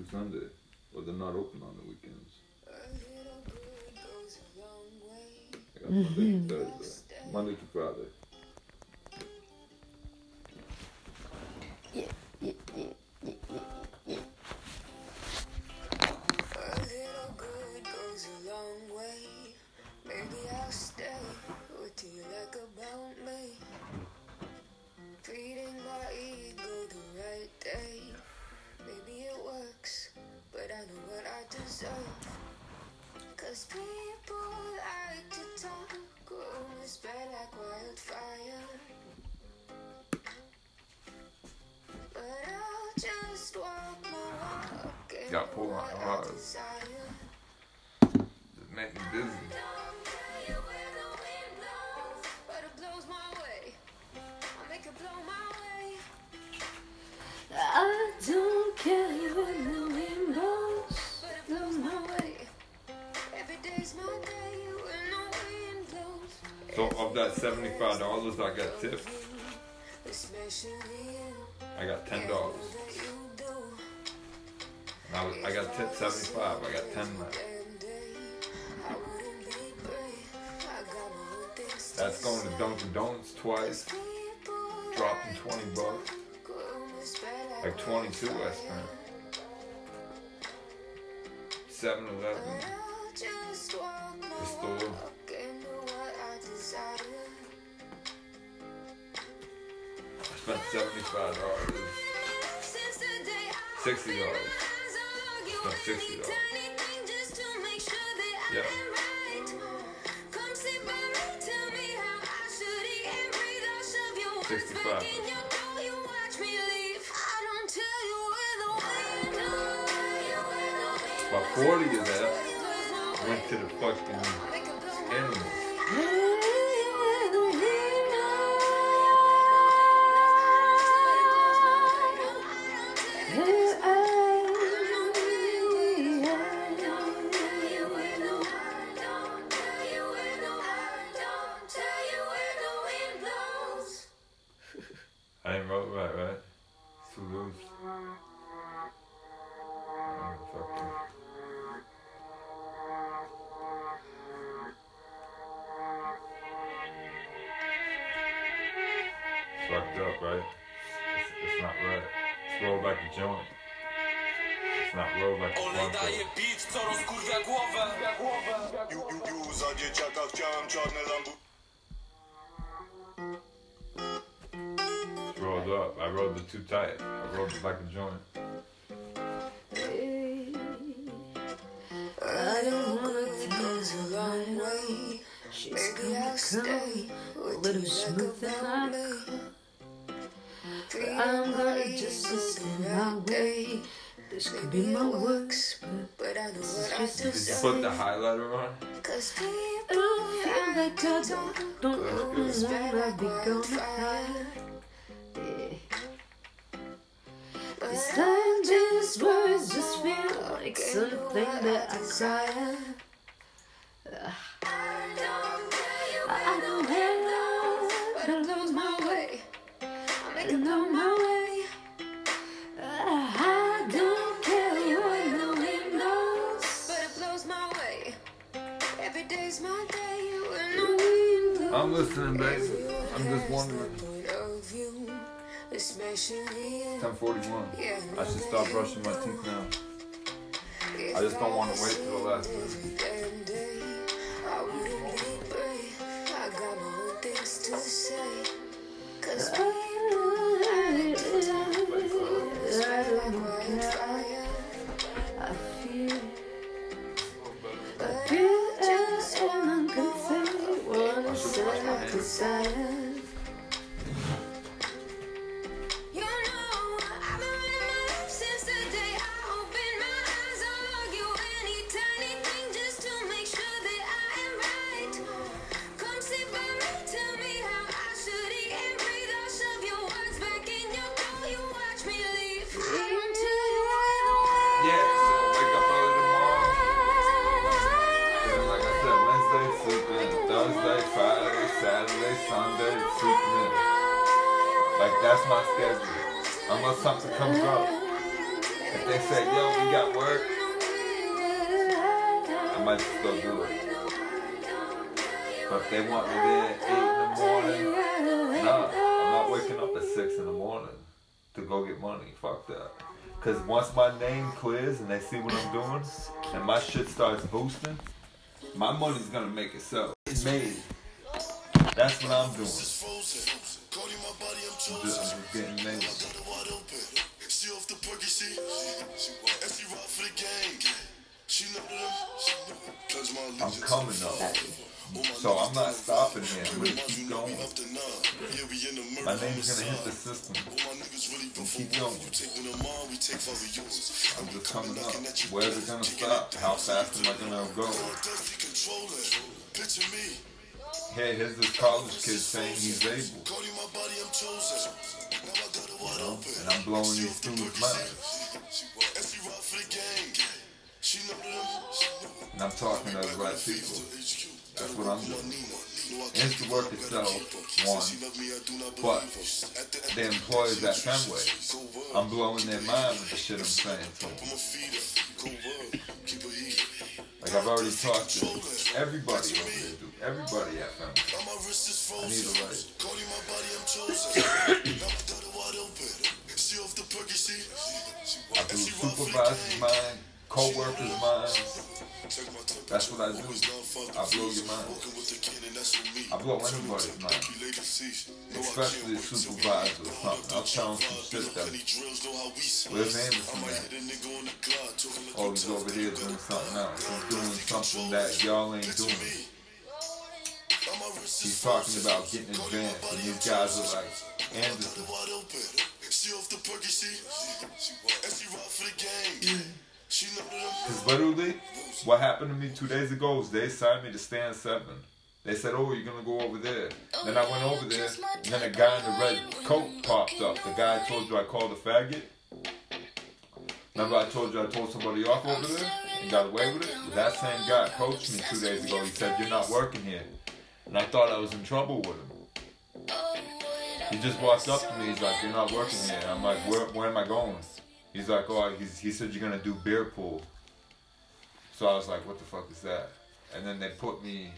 through Sunday, but they're not open on the weekends. I got Monday Thursday, Monday to Friday. Deserve. Cause people like to talk, rumors spread like wildfire. But I'll just walk my walk. and Got pulled on hard. Just make me busy. So of that seventy-five dollars I got tipped, I got ten dollars. I, I got tipped seventy-five. I got ten left. That's going to. Dunkin' Donuts twice, dropping twenty bucks, like twenty-two I spent. Seven Eleven. I'll just walk my The store. I spent seventy-five dollars. Since the Sixty my dollars. eyes, I'll No, sixty dollars. tiny thing just to make sure that I Yeah. am right. Joint. It's not rolled like a Olej blunt. daje beat, co rozkurwia głowę Ju, ju, ju, za dzieciaka chciałem czarne lambu rolled up. I rolled it too tight. I rolled it like a joint. I don't wanna goes a long way. She's gonna stay. come What a do little you I'm gonna just listen my way. This could be my works, but But I know This what is I just a Did you put the highlighter on? Cause people feel like I don't, don't know rumors spread when I'll be gonna wildfire. fly. Yeah. This time these just words just feel like something that I desire. Listening, baby. I'm just wondering. Point of view, especially in 1041. I should start brushing my teeth now. I just don't wanna wait till the last minute. That's my schedule. Unless something comes up. If they say, yo, we got work, I might just go do it. But if they want me there at 8 in the morning, nah, I'm not waking up at 6 in the morning to go get money. Fuck that. Because once my name clears and they see what I'm doing and my shit starts boosting, my money's gonna make itself. It's made. That's what I'm doing. I'm just, I'm just getting made. She off the perky, she, and she rock for the gang. She know them, cause my I'm coming up. So I'm not stopping here. I'm gonna keep going. up to nine. Yeah, we in the My murder. name's gonna hit the system. My And keep going. you take one of mine, we take five of yours. I'm just coming up. Where's it gonna stop? How fast am I gonna go? Thirsty controller. Picture me. Hey, here's this college kid saying he's able. Wide know, and I'm blowing these students' minds. And I'm talking to the right people. That's what I'm doing. It's the work itself, one, but the employees at Fenway, I'm blowing their mind with the shit I'm saying to them. Like I've already talked to everybody over dude. Everybody at Fenway. I need a raise. I do supervisors' mind, co-workers' minds. That's what I do. I blow your mind. I blow anybody's mind. Especially the supervisor or something. I'll tell some shit that, where's Anderson at? Oh, he's over here doing something else. He's doing something that y'all ain't doing. He's talking about getting advanced, and these guys are like, Anderson, She off the and she. Because literally, what happened to me two days ago was they signed me to stand seven. They said, oh, you're to go over there. Then I went over there, and then a guy in the red coat popped up. The guy I told you I called a faggot. Remember I told you I told somebody off over there and got away with it? That same guy approached me two days ago. He said, you're not working here. And I thought I was in trouble with him. He just walked up to me. He's like, you're not working here. I'm like, where, where am I going? He's like, oh, he's, he said you're gonna do beer pool. So I was like, what the fuck is that? And then they put me.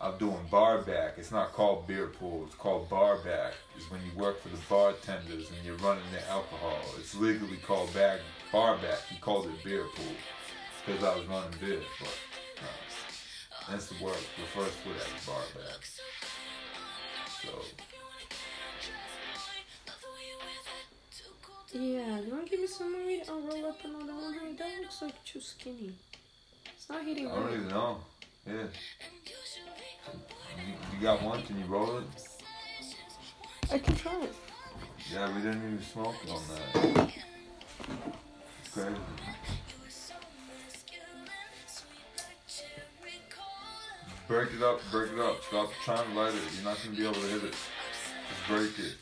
I'm doing bar back. It's not called beer pool. It's called bar back. It's when you work for the bartenders and you're running the alcohol. It's legally called bag bar back. He called it beer pool because I was running beer. But uh, that's the word refers to it as bar back. So Yeah, you wanna give me some weed? I'll roll up another one. Hey, that looks like too skinny. It's not hitting I don't even know. Yeah. You, you got one? Can you roll it? I can try it. Yeah, we didn't even smoke on that. It's crazy. Break it up, break it up. Stop trying to light it. You're not gonna be able to hit it. Just break it.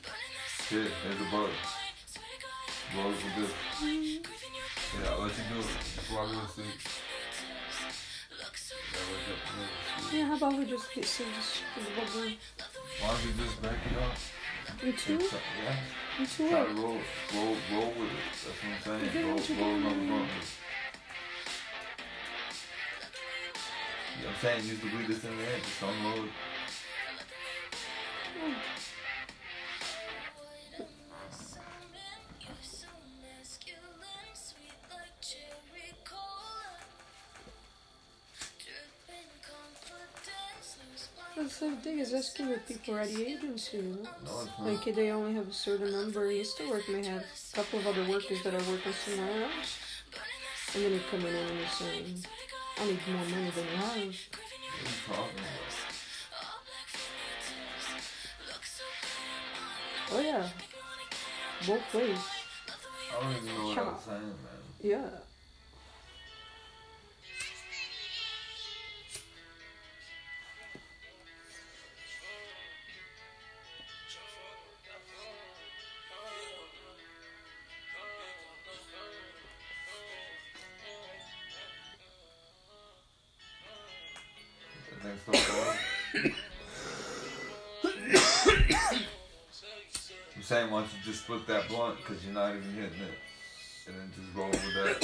Here, there's the bud. Roll it with this. Yeah, I'll let you do it. Just while you're asleep. Yeah, wake up Yeah, how about we just get some just bubble? Why don't you just break it up? Me too? Yeah. Me too? Try to roll, roll, roll with it. That's what I'm saying. Okay, Roll, what you roll another blunt. Yeah, I'm saying use the weed that's in there. Just unload. it. That's the thing is asking if people are at the agency, you know? No, it's not. Like they only have a certain number. I used to work may have a couple of other workers that are working somewhere else. And then you come in and you say, I need more money than you have. What are you talking about? Oh yeah. Both ways. I don't even know what I was saying, man. Yeah. I'm saying, why don't you just split that blunt? Because you're not even hitting it. And then just roll with that.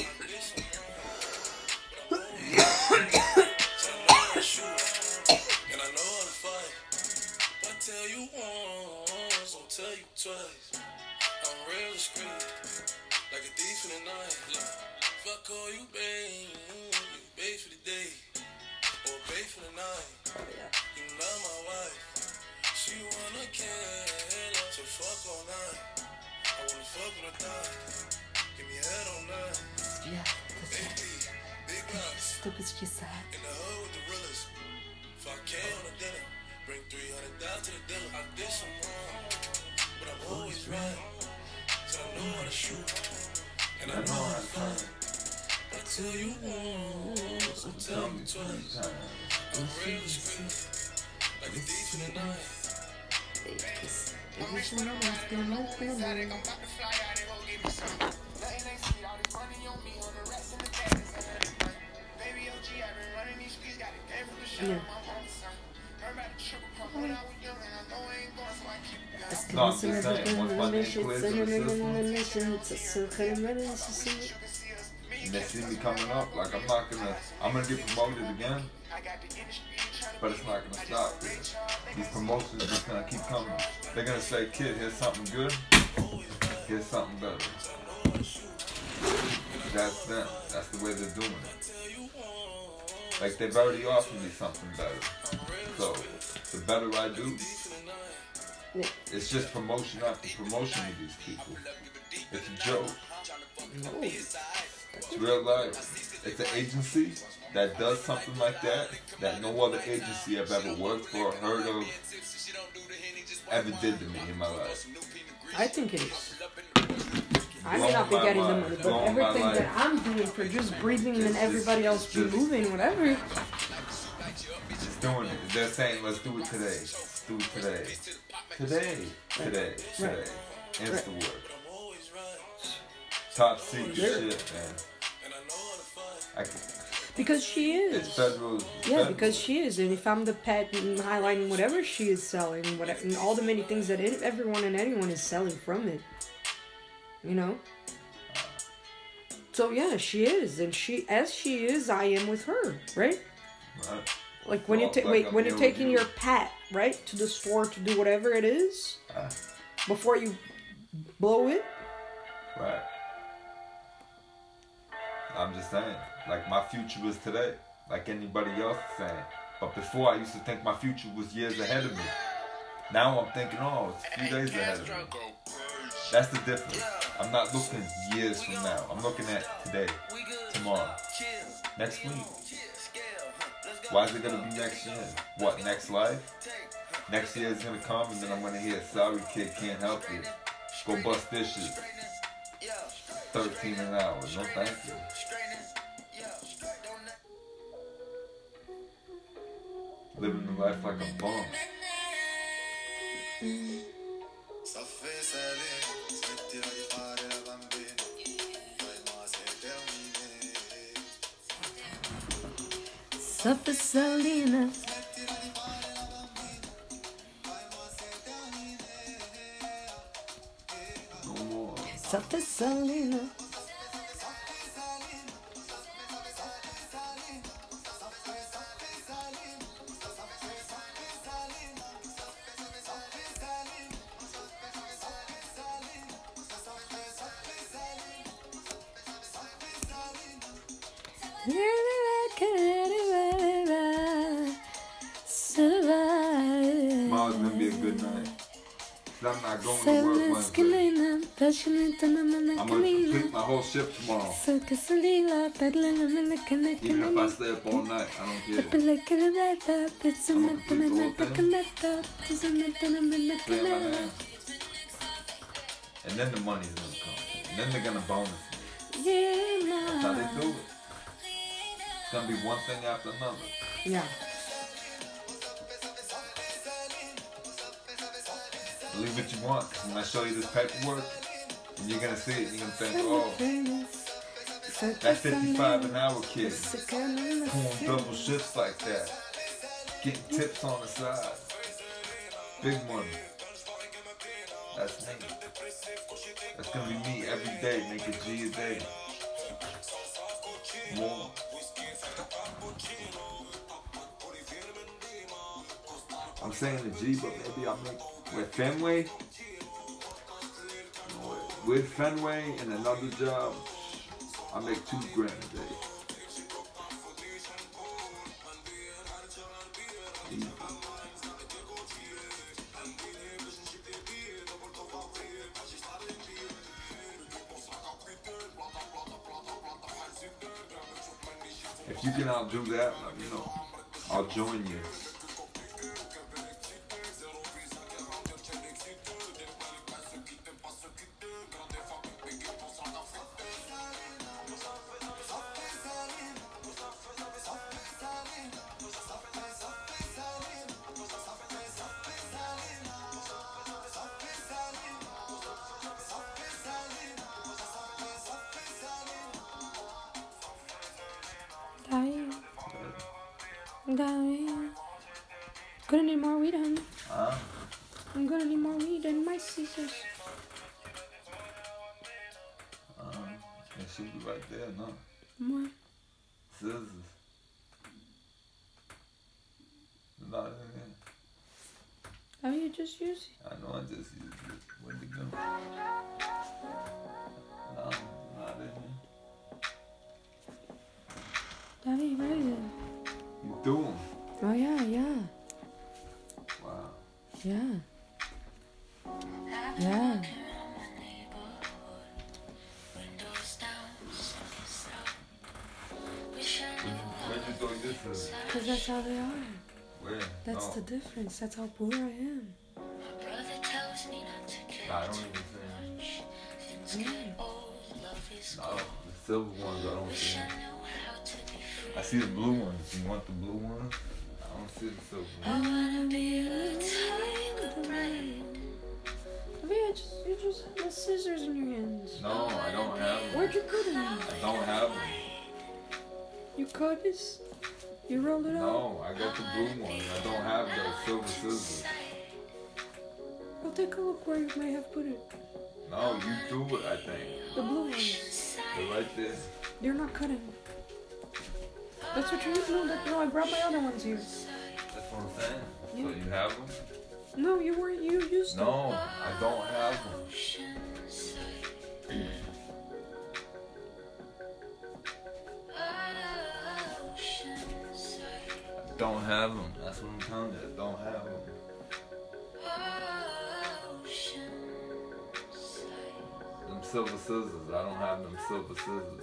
And I know how to fight. I tell you once, I'll tell you twice. I'm real discreet, like a thief in the night. Look, if I call you babe, you babe for the day, or babe for the night. Oh, She wanna kill, so fuck all night. I wanna fuck with her thigh. Give me head all night. Big D, big rocks. In the hood with the realest. If I can on a dinner, bring 300 down to the dealer. I did some wrong, but I'm always right. So I know how to shoot, and I know how to fight. I tell you once, I'll tell you twice. I'm real discreet, like a thief in the night. Yeah. No, I'm just saying, once my name clears in the system, and they see me coming up, like I'm not gonna, I'm gonna get promoted again, but it's not gonna stop. These promotions just gonna keep coming. They're gonna say, kid, here's something good, here's something better. That's them. That's the way they're doing it. Like they've already offered me something better. So the better I do, it's just promotion after promotion with these people. It's a joke. It's real life. It's an agency that does something like that that no other agency I've ever worked for, heard of, ever did to me in my life. I think it is. I may not be getting the money, but everything that. I'm doing for just breathing and everybody else just- be moving, whatever. Just doing it. They're saying, let's do it today. Let's do it today. Today. Today. Today. Instawork. Top secret shit, man. I can, Because she it's is. federal. it's Yeah, because she is, and if I'm the pet and highlighting whatever she is selling, whatever, and all the many things that it, everyone and anyone is selling from it, you know. So yeah, she is, and she as she is, I am with her, right? Right. Like when Well, you take like wait I'm when you're taking you. your pet right to the store to do whatever it is Ah, before you blow it. right. I'm just saying, like my future is today, like anybody else is saying. But before I used to think my future was years ahead of me. Now I'm thinking, oh, it's a few days ahead of me. That's the difference. I'm not looking years from now. I'm looking at today, tomorrow, next week. Why is it gonna be next year? What, next life? Next year is gonna come and then I'm gonna hear, sorry kid, can't help you. Go bust dishes. 13 an hour, no thank you. Living life like a bum. Soffe sali, smettila di fare la bambina. Fai ma se te unire. Suffer Selena. No more. Suffer Selena. Tomorrow's gonna be a good night. I'm not going to work Wednesday. I'm gonna complete my whole shift tomorrow. Even if I stay up all night, I don't care. Play my name. And then the money's gonna come. And then they're gonna bonus gonna be one thing after another. Yeah. Believe what you want, when I show you this paperwork, and you're gonna see it, you're gonna think, oh, that 55 an hour kid pulling double shifts like that, getting tips on the side, big money. That's me. That's gonna be me every day. Make a G a day. More. I'm saying the G, but maybe make with Fenway. With Fenway and another job, I make two grand a day. If you can outdo that, let me know. I'll join you. Dying. Gonna need more weed, honey. Huh? I'm gonna need more weed and my scissors. Um, it should be right there, no? More. Scissors. Not in there. How you just use it? I know I just used it. Where'd it go? No, not in here. Daddy, right there. You do 'em. Oh yeah, yeah, Wow. yeah. Yeah. Where'd you throw your scissors? Cause that's how they are. Where? That's no. the difference. That's how poor I am. I don't even 'em. Yeah. No, the silver ones I don't see. 'Em. I see the blue ones. You want the blue ones? I don't see the silver ones. I mean, I just, you just have the scissors in your hands. No, I don't have them. Where'd you cut them? I don't have them. You cut this? You rolled it out? No, I got the blue ones. I don't have the silver scissors. Well, take a look where you may have put it. No, you do it, I think. The blue ones. They're right there. You're not cutting. That's what you no, that, no, I brought my other ones here. That's what I'm saying. So you have them? No, you weren't. You used them. No, I don't have them. I don't have them. That's what I'm telling you. I don't have them. Them silver scissors. I don't have them silver scissors.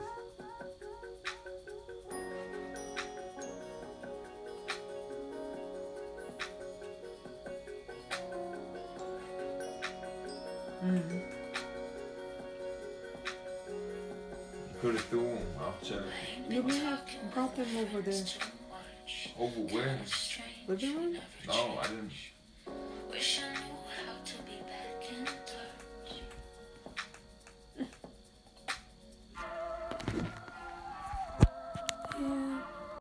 Brought them over there. Over where? Living room? No, I didn't.